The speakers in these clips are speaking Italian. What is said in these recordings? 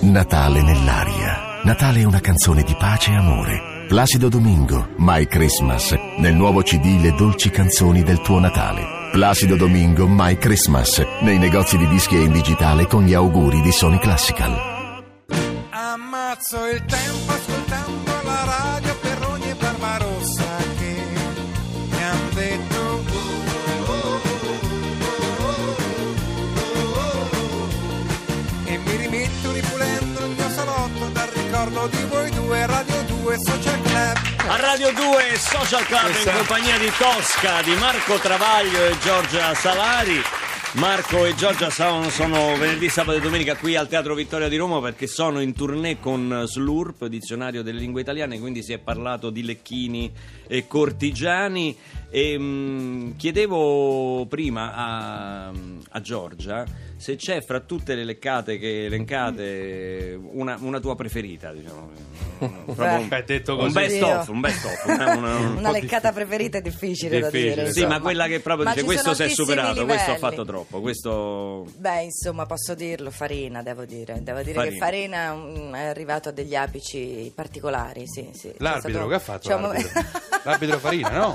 Natale nell'aria. Natale è una canzone di pace e amore. Placido Domingo, My Christmas, nel nuovo CD Le dolci canzoni del tuo Natale. Placido Domingo, My Christmas, nei negozi di dischi e in digitale con gli auguri di Sony Classical. Ammazzo il tempo 2 Social Club. A Radio 2 Social Club in compagnia di Tosca, di Marco Travaglio e Giorgia Salari. Marco e Giorgia sono, sono venerdì, sabato e domenica qui al Teatro Vittoria di Roma perché sono in tournée con Slurp, dizionario delle lingue italiane, quindi si è parlato di lecchini e cortigiani. E, mh, chiedevo prima a, a Giorgia se c'è fra tutte le leccate che elencate una, una tua preferita, diciamo. Un, Beh, detto un così. best of, un best of. una- una- un Una leccata preferita è difficile, da Difficile, dire. sì, insomma. ma quella che proprio Ma dice questo si è superato, questo ha livelli. fatto troppo, questo... Beh, insomma, posso dirlo, Farina, devo dire. Devo dire Farina. che Farina mm, è arrivato a degli apici particolari, sì, sì. L'arbitro stato- che ha fatto? un L'arbitro, L'arbitro Farina, no?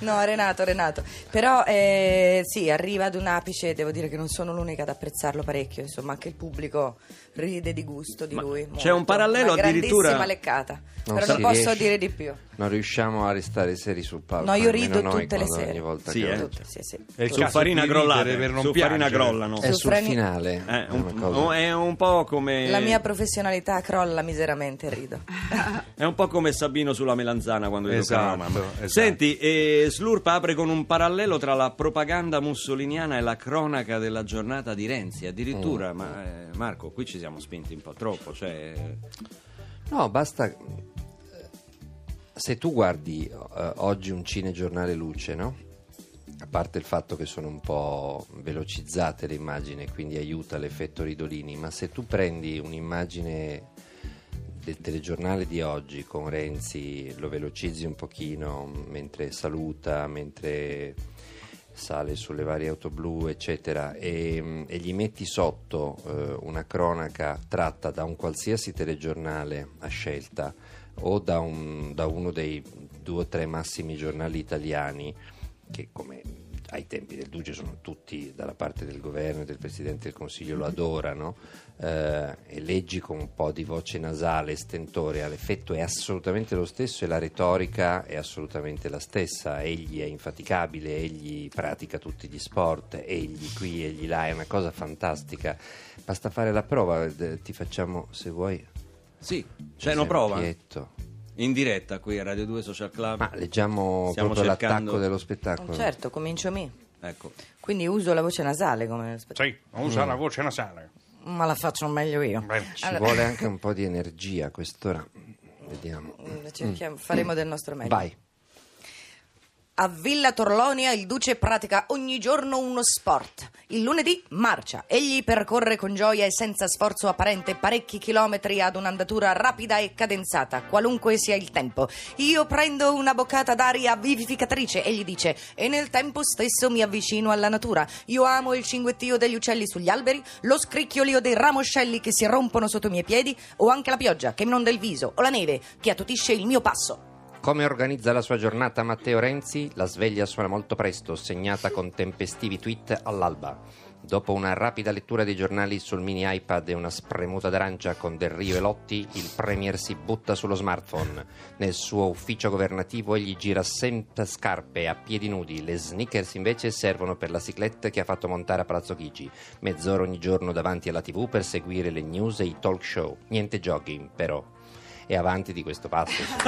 No, Renato, Renato. Però eh, sì, arriva ad un apice, devo dire che non sono l'unica ad apprezzarlo parecchio, insomma, anche il pubblico ride di gusto di Ma lui. c'è molto. un parallelo Una addirittura- grandissima leccata. Non però non posso riesce. dire di più. Non riusciamo a restare seri sul palco. No, io rido tutte le sere. Ogni volta Sì, che eh. Tutte, sì, sì. È il farina crollate, per non farina piangere. crollano. È Su sul Freni- finale. Eh, è un, cosa- è un po' come... La mia professionalità crolla miseramente e rido. È un po' come Sabino sulla melanzana quando gli Esatto, mamma. esatto. Senti, eh, Slurp apre con un parallelo tra la propaganda mussoliniana e la cronaca della giornata di Renzi. Addirittura, ma eh, Marco, qui ci siamo spinti un po' troppo. Cioè, No, basta. Se tu guardi eh, oggi un cinegiornale luce, no? A parte il fatto che sono un po' velocizzate le immagini, quindi aiuta l'effetto Ridolini, ma se tu prendi un'immagine del telegiornale di oggi con Renzi, lo velocizzi un pochino mentre saluta, mentre sale sulle varie auto blu, eccetera, e, e gli metti sotto eh, una cronaca tratta da un qualsiasi telegiornale a scelta o da, un- da uno dei due o tre massimi giornali italiani che come ai tempi del Duce sono tutti dalla parte del governo e del Presidente del Consiglio lo adorano eh, e leggi con un po' di voce nasale, stentorea, l'effetto è assolutamente lo stesso e la retorica è assolutamente la stessa, egli è infaticabile, egli pratica tutti gli sport, egli qui, egli là, è una cosa fantastica, basta fare la prova, eh, ti facciamo se vuoi... sì, c'è una prova esempietto. in diretta qui a Radio 2 Social Club. Ma leggiamo Stiamo proprio cercando- l'attacco dello spettacolo. Certo, comincio me. Ecco. Quindi uso la voce nasale come spettacolo. Sì, usa la voce nasale. Ma la faccio meglio io. Bene. Ci Allora- vuole anche un po' di energia a quest'ora. Vediamo. Mm, cerchiamo- faremo del nostro meglio. Vai. A Villa Torlonia il Duce pratica ogni giorno uno sport. Il lunedì marcia. Egli percorre con gioia e senza sforzo apparente parecchi chilometri ad un'andatura rapida e cadenzata, qualunque sia il tempo. Io prendo una boccata d'aria vivificatrice, egli dice, e nel tempo stesso mi avvicino alla natura. Io amo il cinguettio degli uccelli sugli alberi, lo scricchiolio dei ramoscelli che si rompono sotto i miei piedi, o anche la pioggia che inonda il viso, o la neve che attutisce il mio passo. Come organizza la sua giornata Matteo Renzi? La sveglia suona molto presto, segnata con tempestivi tweet all'alba. Dopo una rapida lettura dei giornali sul mini iPad e una spremuta d'arancia con Del Rio e Lotti, il Premier si butta sullo smartphone. Nel suo ufficio governativo egli gira senza scarpe, a piedi nudi. Le sneakers invece servono per la ciclette che ha fatto montare a Palazzo Chigi. Mezz'ora ogni giorno davanti alla TV per seguire le news e i talk show. Niente jogging, però. E avanti di questo passo.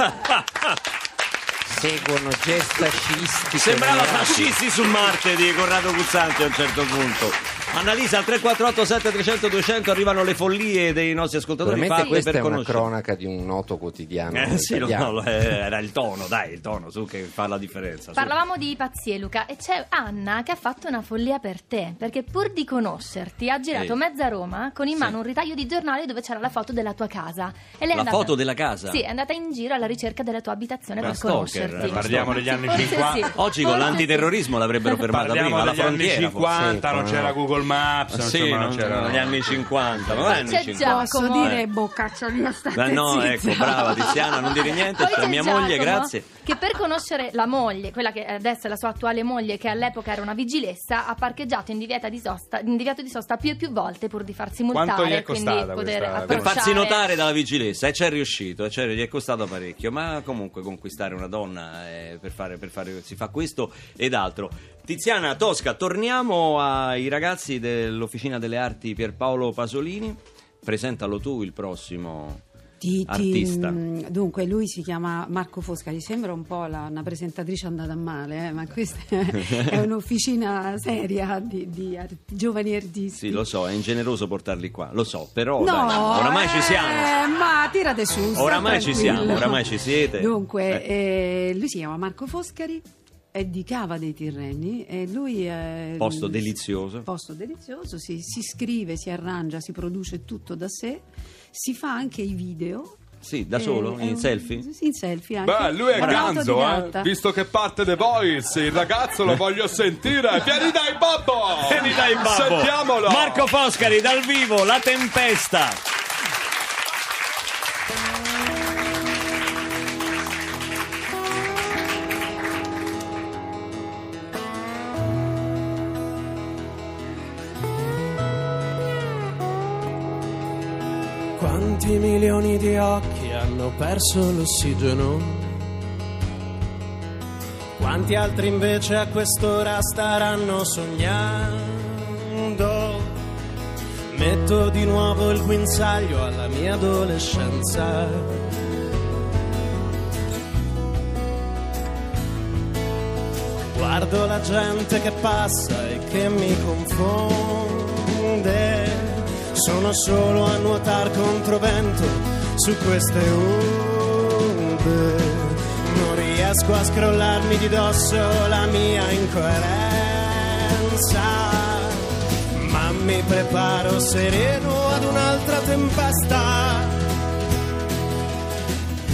Seguono gesta sciistiche. Sembrava fascisti su Marte di Corrado Guzzanti a un certo punto. Annalisa al 348 7300 200 arrivano le follie dei nostri ascoltatori. Veramente fatte questa per è una conoscere. cronaca di un noto quotidiano Eh, sì, no, lo- eh, era il tono, dai, il tono su che fa la differenza. su. Parlavamo di pazzie, Luca, e c'è Anna che ha fatto una follia per te, perché pur di conoscerti ha girato Ehi. mezza Roma con in Sì. mano un ritaglio di giornale dove c'era la foto della tua casa. E lei è La andata- foto della casa? Sì, è andata in giro alla ricerca della tua abitazione Una per stalker, conoscerti. Parliamo degli anni Forse 50. sì, Oggi con l'antiterrorismo l'avrebbero fermata Parliamo prima alla degli anni frontiera. forse. 50, Sì, non come c'era no. Google Google Maps, Sì, insomma, non non c'era. negli anni 50, ma non anni c'è 50. Posso dire boccaccia di Ma no, ecco, brava Tiziana, non dire niente, c'è c'è mia moglie, Giacomo, grazie. Che per conoscere la moglie, quella che adesso è la sua attuale moglie, che all'epoca era una vigilessa, ha parcheggiato in, di sosta, in divieto di sosta più e più volte pur di farsi multare. Quanto gli è quindi costata poter questa- Per farsi notare dalla vigilessa, e ci è riuscito, e ci è- gli è costato parecchio, ma comunque conquistare una donna eh, per fare, per fare- si fa questo ed altro. Tiziana Tosca, torniamo ai ragazzi dell'Officina delle Arti Pierpaolo Pasolini. Presentalo tu il prossimo Ti- ti- artista. mh, dunque, lui si chiama Marco Foscari, sembra un po' la- una presentatrice andata a male, eh, ma questa è un'officina seria di, di ar- giovani artisti. Sì, lo so, è ingeneroso portarli qua, lo so, però No, dai, oramai ci eh, siamo. ma tirate su. Oramai ci siamo, oramai ci siete. Dunque, eh, lui si chiama Marco Foscari, è di Cava dei Tirreni e lui è... Posto delizioso. Posto delizioso, si, si scrive, si arrangia, si produce tutto da sé, si fa anche i video. Sì, da solo, Eh, è in un- selfie? Sì, in selfie anche. Beh, lui è ganzo, eh. Visto che parte The Voice, il ragazzo lo voglio sentire. Vieni dai babbo! Vieni dai babbo. Sentiamolo! Marco Foscari dal vivo, La Tempesta. Quanti milioni di occhi hanno perso l'ossigeno? Quanti altri invece a quest'ora staranno sognando? Metto di nuovo il guinzaglio alla mia adolescenza. Guardo la gente che passa e che mi confonde. Sono solo a nuotar contro vento su queste onde. Non riesco a scrollarmi di dosso la mia incoerenza. Ma mi preparo sereno ad un'altra tempesta.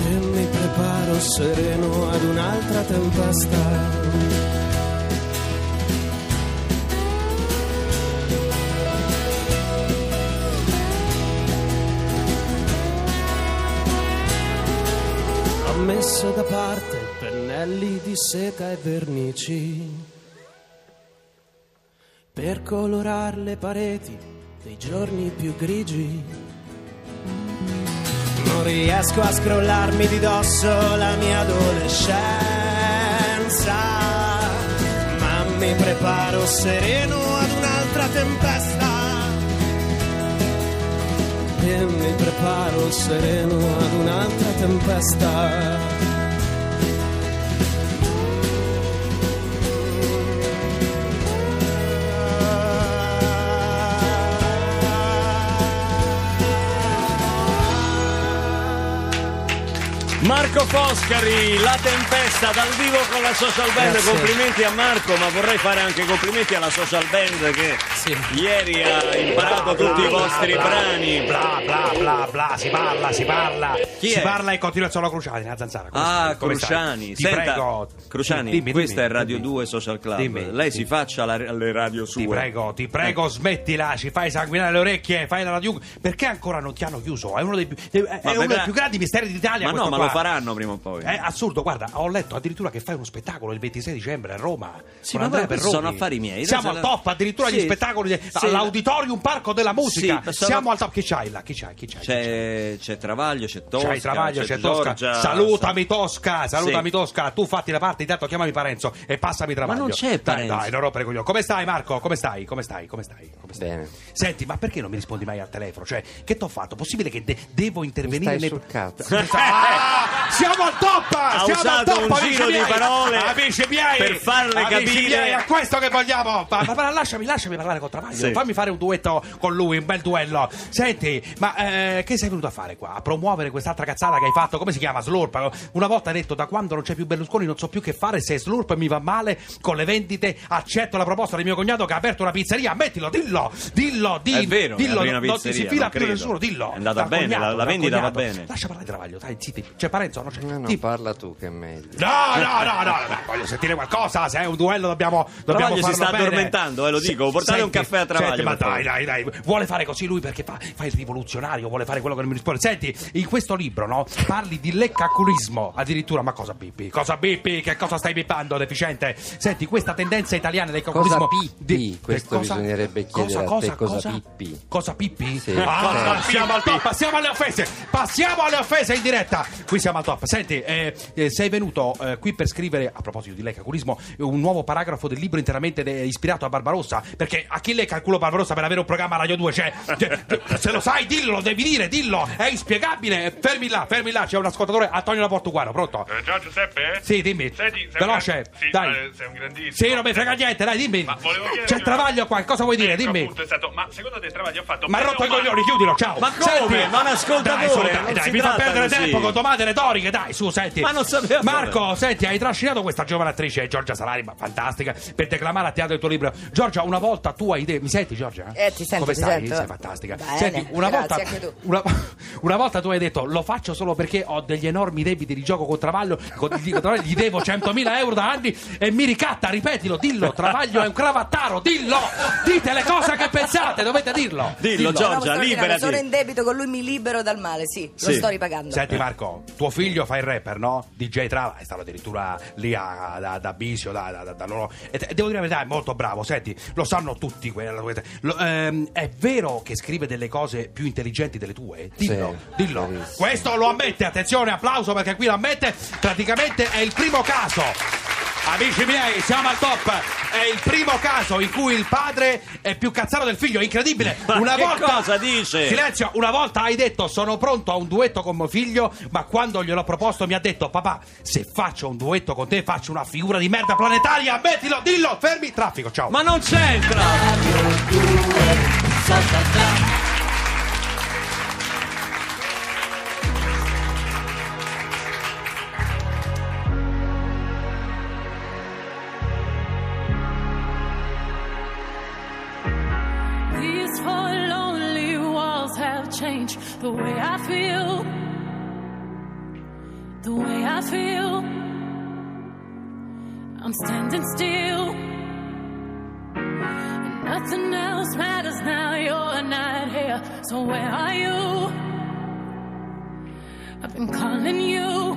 E mi preparo sereno ad un'altra tempesta. Parte pennelli di seta e vernici per colorare le pareti dei giorni più grigi. Non riesco a scrollarmi di dosso la mia adolescenza, ma mi preparo sereno ad un'altra tempesta. E mi preparo sereno ad un'altra tempesta. Marco Foscari, La Tempesta dal vivo con la social band. Grazie. Complimenti a Marco, ma vorrei fare anche complimenti alla social band che Sì. ieri ha imparato tutti i vostri brani. Bla bla bla bla, si parla, si parla. Chi si è? parla e continua solo Cruciani, nella zanzara. Come Ah, stai? Come stai? Cruciani. Ti Senta, prego. Cruciani, Dimmi, questa dimmi, è Radio dimmi. 2 Social Club. Dimmi, Lei si faccia alla- alle radio sue. Ti prego, ti prego, smettila, ci fai sanguinare le orecchie, fai la radio. Perché ancora non ti hanno chiuso? È uno dei più, è Ma uno dei più grandi misteri d'Italia. Ma no, ma qua. lo faranno prima o poi. È assurdo, guarda, ho letto addirittura che fai uno spettacolo il 26 dicembre a Roma. Sì, ma Perroni. sono affari miei. Siamo al la- top, addirittura gli spettacoli all'auditorium Parco della Musica. Siamo al top. Chi c'hai là? Chi c'hai? Chi? C'è, Travaglio, c'è Tosca. C'hai Travaglio, c'è, Tosca. Giorgia, Salutami Tosca, salutami Sì. Tosca. Tu fatti la parte, intanto chiamami Parenzo e passami Travaglio. non c'è Dai, Parenzo. Dai, non rompere coglioni. Come stai Marco? Come stai? Come stai? Come stai? Come stai? Bene. Senti, ma perché non mi rispondi mai al telefono? Cioè, che t'ho fatto? Possibile che de- devo intervenire stai nei sul cazzo. Ah, siamo al top! Ha siamo al usato top, un amici giro di miei! parole amici miei! per farle amici capire- miei, è questo che vogliamo! Ma, ma- ma lasciami, lasciami parlare con Travaglio, Sì. fammi fare un duetto con lui, un bel duello. Senti, ma eh, che sei venuto a fare qua? A promuovere quest'altra cazzata che hai fatto? Come si chiama? Slurp? Una volta hai detto da quando non c'è più Berlusconi non so più che fare, se Slurp mi va male con le vendite, accetto la proposta di mio cognato che ha aperto una pizzeria, ammettilo, dillo, dillo, dillo. È vero, dillo, una non ti si fila più credo. nessuno, dillo. È andata bene, cognato, la- la vendita va bene. Lascia parlare Travaglio, dai, zitti. Cioè, c'è Parenzo? Non c'è. No, no, Dimmi. parla tu che è meglio. No, no, no, no, no, voglio sentire qualcosa. Se è un duello dobbiamo, dobbiamo Travaglio si sta bene. addormentando, eh, lo dico. Portate un caffè a Travaglio, Senti, ma dai, dai, dai. Vuole fare così lui perché fa, fa il rivoluzionario, vuole fare quello che non mi risponde. Senti, in questo libro, no? Parli di leccaculismo. Addirittura, ma cosa bippi? Cosa bippi? Che cosa stai bippando, deficiente? Senti, questa tendenza italiana del leccaculismo. Cosa pippi? Questo che bisognerebbe chiedere a te, cosa pippi? Cosa pippi? Sì. Ah, Cosa passiamo al top, passiamo alle offese. Passiamo alle offese in diretta. Qui siamo al top. Senti, eh, eh, sei venuto eh, qui per scrivere, a proposito di leccaculismo, un nuovo paragrafo del libro interamente de- ispirato a Barbarossa. Perché a chi lecca il culo Barbarossa per avere un programma Radio 2? Cioè, se lo sai, dillo, lo devi dire, dillo. È inspiegabile. Fermi là, fermi là. C'è un ascoltatore, Antonio da Portuguaro, pronto? Eh, Ciao Giuseppe? Sì, dimmi. Senti, sei Veloce, un gran- sì, dai. sei un grandissimo. Sì, non mi frega niente, dai, dimmi. Ma volevo chiederti C'è travaglio qua, cosa vuoi dire? Ecco, Dimmi. appunto, esatto. Ma secondo te travaglio ha fatto Ma rotto i coglioni, chiudilo, ciao. Ma come? Ma un ascoltatore, Dai, su, non dai, dai, mi fa perdere così. tempo con domande retoriche, dai, su, senti. Ma non sapeva Marco, senti, hai trascinato questa giovane attrice, Giorgia Salari, ma fantastica, per declamare a teatro il tuo libro. Giorgia, una volta tu hai idea. Mi senti, Giorgia? Eh, ti sento, Come ti stai? Sei fantastica. Bene, senti, una volta. una volta tu hai detto lo faccio solo perché ho degli enormi debiti di gioco con Travaglio, con, gli, con Travaglio, gli devo 100.000 euro da anni e mi ricatta, ripetilo, dillo, Travaglio è un cravattaro, dillo, dite le cose che pensate, dovete dirlo. Dillo, No, Giorgia, no, sto liberati. Sono in debito con lui, mi libero dal male, sì, lo Sì. sto ripagando. Senti Marco, tuo figlio fa il rapper, no? DJ Trava è stato addirittura lì a- da, da Bisio, da, da- da- da loro. E te- devo dire la verità, è molto bravo. Senti, lo sanno tutti. lo- ehm, è vero che scrive delle cose più intelligenti delle tue? Dillo, Sì, dillo. verissimo. Questo lo ammette, attenzione, applauso perché qui lo ammette. Praticamente è il primo caso. Amici miei, siamo al top. È il primo caso in cui il padre è più cazzaro del figlio, incredibile. Ma Una che volta cosa dice? Silenzio, una volta hai detto sono pronto a un duetto con mio figlio, ma quando gliel'ho proposto mi ha detto papà, se faccio un duetto con te faccio una figura di merda planetaria, ammettilo, dillo, fermi, traffico, ciao. Ma non c'entra! Changed the way I feel. The way I feel. I'm standing still. And nothing else matters now. You're not here. So where are you? I've been calling you.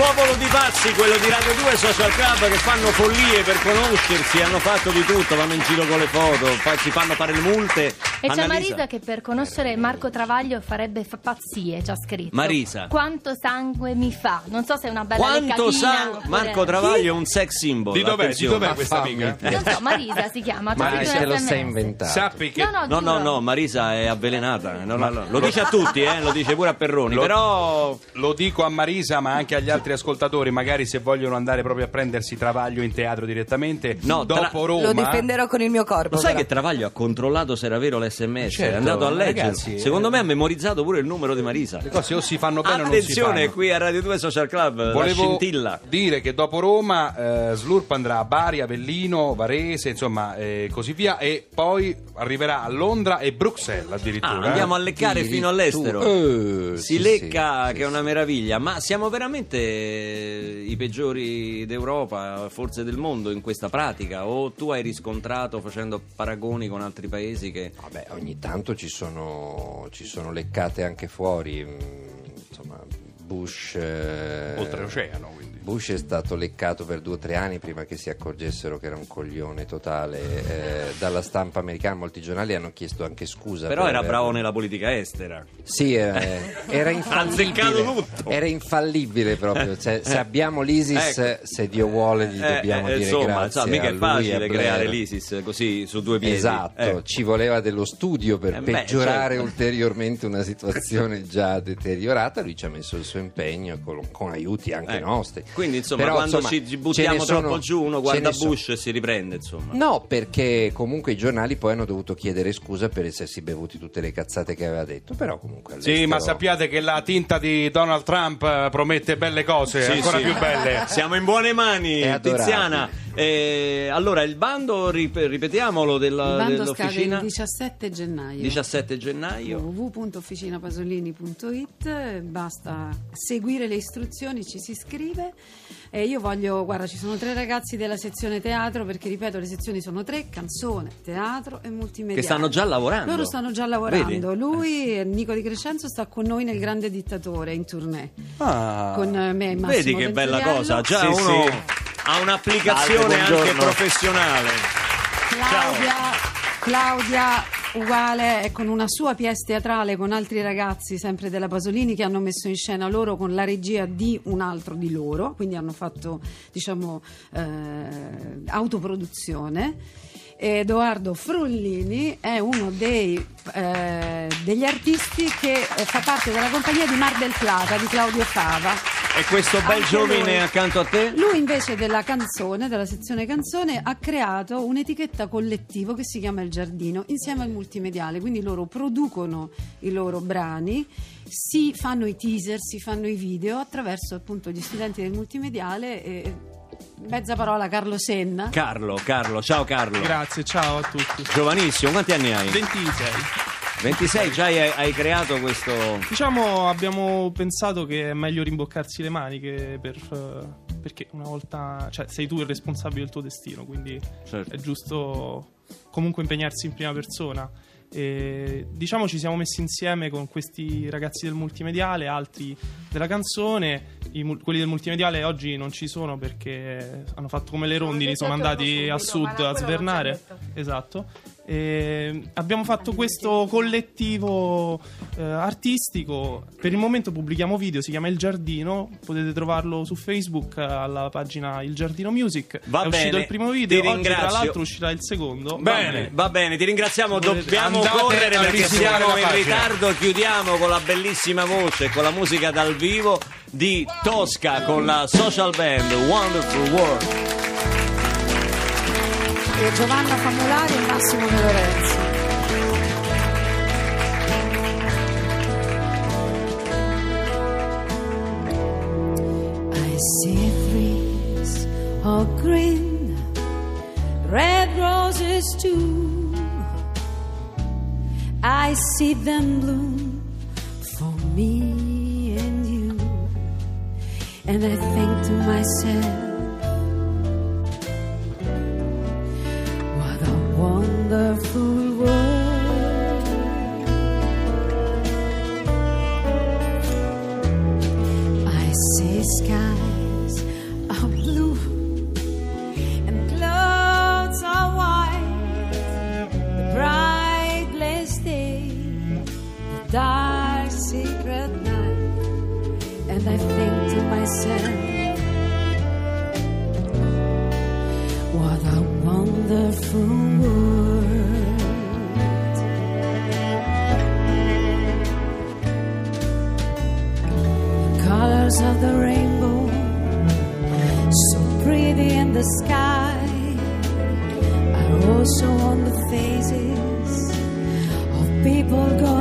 Popolo di pazzi, quello di Radio 2 Social Club che fanno follie per conoscersi, hanno fatto di tutto, vanno in giro con le foto, si fanno fare le multe. E c'è. Marisa che per conoscere Marco Travaglio farebbe fa- pazzie, ci ha scritto. Marisa. Quanto sangue mi fa? Non so se è una bella Quanto leccatina sa oppure- Marco Travaglio è un sex symbol. Di dov'è, di dov'è questa amica? Non so, Marisa si chiama. Ma se lo sei inventato. Sappi che No, no, No, no, Marisa è avvelenata. No, no, no. Lo dice a tutti, eh, lo dice pure a Perroni. Lo- Però Lo dico a Marisa, ma anche agli altri ascoltatori, magari se vogliono andare proprio a prendersi Travaglio in teatro direttamente, No, tra- dopo Roma. Lo difenderò con il mio corpo. Lo sai però. che Travaglio ha controllato se era vero l'SMS? Certo, è andato a leggere. ragazzi, Secondo eh. me ha memorizzato pure il numero di Marisa. Le cose o si fanno bene o non si Attenzione, fanno. qui a Radio 2 Social Club, Volevo scintilla. dire che dopo Roma eh, Slurp andrà a Bari, Avellino, Varese, insomma, e così via, e poi arriverà a Londra e Bruxelles Ah, addirittura. andiamo eh. a leccare Tiri fino all'estero. Eh, si sì, lecca, sì, che sì, è una meraviglia. Ma siamo veramente eh, i peggiori d'Europa, forse del mondo, in questa pratica? O tu hai riscontrato facendo paragoni con altri paesi che. Vabbè, ogni tanto ci sono, ci sono leccate anche fuori. Bush. eh, Oltreoceano, quindi. Bush è stato leccato per due o tre anni prima che si accorgessero che era un coglione totale eh, dalla stampa americana. Molti giornali hanno chiesto anche scusa. Però per era averlo- bravo nella politica estera. Sì, eh, era azzeccato infallibile. tutto. Era infallibile proprio. Cioè, se abbiamo l'ISIS, Ecco. se Dio vuole, gli Eh, dobbiamo eh, dire insomma, grazie. insomma, mica è facile creare l'ISIS così su due piedi. Esatto, Ecco. ci voleva dello studio per Eh beh, peggiorare certo. ulteriormente una situazione già deteriorata. Lui ci ha messo il suo impegno con, con aiuti anche Ecco. nostri. Quindi, insomma, Però, quando insomma, ci buttiamo sono- troppo giù, uno guarda ne sono- Bush e si riprende, insomma. No, perché comunque i giornali poi hanno dovuto chiedere scusa per essersi bevuti tutte le cazzate che aveva detto. Però comunque Sì, all'estero- ma sappiate che la tinta di Donald Trump eh, promette belle cose, Sì, ancora sì. più belle. Siamo in buone mani. Tiziana. Eh, allora, il bando, rip- ripetiamolo, della, Il bando scade dell'officina. il 17 gennaio. 17 gennaio. www.officinapasolini.it basta seguire le istruzioni, ci si iscrive e io voglio, guarda ci sono tre ragazzi della sezione teatro perché ripeto le sezioni sono tre, canzone, teatro e multimedia. Che stanno già lavorando. Loro stanno già lavorando, Vedi? lui, eh, Nico Di Crescenzo sta con noi nel Grande Dittatore in tournée. Ah. Con me e Massimo Vedi che bella Ventriello. cosa, già Sì, uno sì. Ha un'applicazione Salve, anche professionale. Claudia, Claudia uguale è con una sua pièce teatrale con altri ragazzi sempre della Pasolini che hanno messo in scena loro con la regia di un altro di loro quindi hanno fatto diciamo eh, autoproduzione Edoardo Frullini è uno dei, eh, degli artisti che eh, fa parte della compagnia di Mar del Plata di Claudio Fava. E questo bel giovane accanto a te? lui invece della canzone, della sezione canzone, ha creato un'etichetta collettivo che si chiama Il Giardino insieme al multimediale, quindi loro producono i loro brani, si fanno i teaser, si fanno i video attraverso appunto gli studenti del multimediale e mezza parola Carlo Senna. Carlo, Carlo, ciao Carlo. Grazie, ciao a tutti. Giovanissimo, quanti anni hai? 26. 26, già hai, hai creato questo... Diciamo, abbiamo pensato che è meglio rimboccarsi le maniche per, eh, perché una volta, cioè, sei tu il responsabile del tuo destino, quindi Certo. è giusto comunque impegnarsi in prima persona. E, diciamo ci siamo messi insieme con questi ragazzi del multimediale, altri della canzone. I quelli del multimediale oggi non ci sono perché hanno fatto come le rondini, sono andati a sud a svernare. Esatto. E abbiamo fatto questo collettivo eh, artistico. Per il momento pubblichiamo video, si chiama Il Giardino. Potete trovarlo su Facebook alla pagina Il Giardino Music. Va è uscito bene, il primo video, ti oggi tra l'altro uscirà il secondo. Bene, va bene, ti ringraziamo. Volete- Dobbiamo andate correre perché siamo in ritardo. Chiudiamo con la bellissima voce e con la musica dal vivo di Tosca con la social band Wonderful World. E Giovanna Famolari e Massimo De Lorenzo. All green, red roses too. I see them bloom for me and you. And I think to myself, dark secret night, and I think to myself, what a wonderful world. The colors of the rainbow, so pretty in the sky, are also on the faces of people going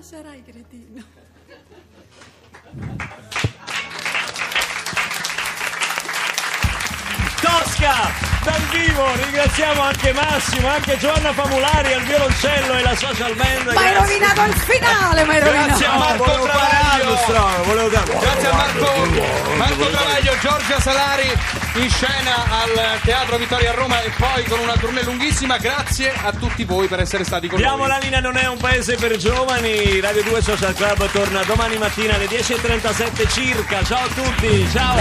ma sarai cretino. Tosca dal vivo, ringraziamo anche Massimo, anche Giovanna Famulari al violoncello e la social band. Ma hai rovinato il finale, ma hai rovinato. Grazie a Marco Volevo Travaglio. strano, volevo dare- Grazie a Marco, Marco Travaglio, Giorgia Salari in scena al Teatro Vittorio a Roma e poi con una tournée lunghissima. Grazie a tutti voi per essere stati con Diamo noi. la linea, non è un paese per giovani. Radio 2 Social Club torna domani mattina alle 10.37 circa. Ciao a tutti, ciao.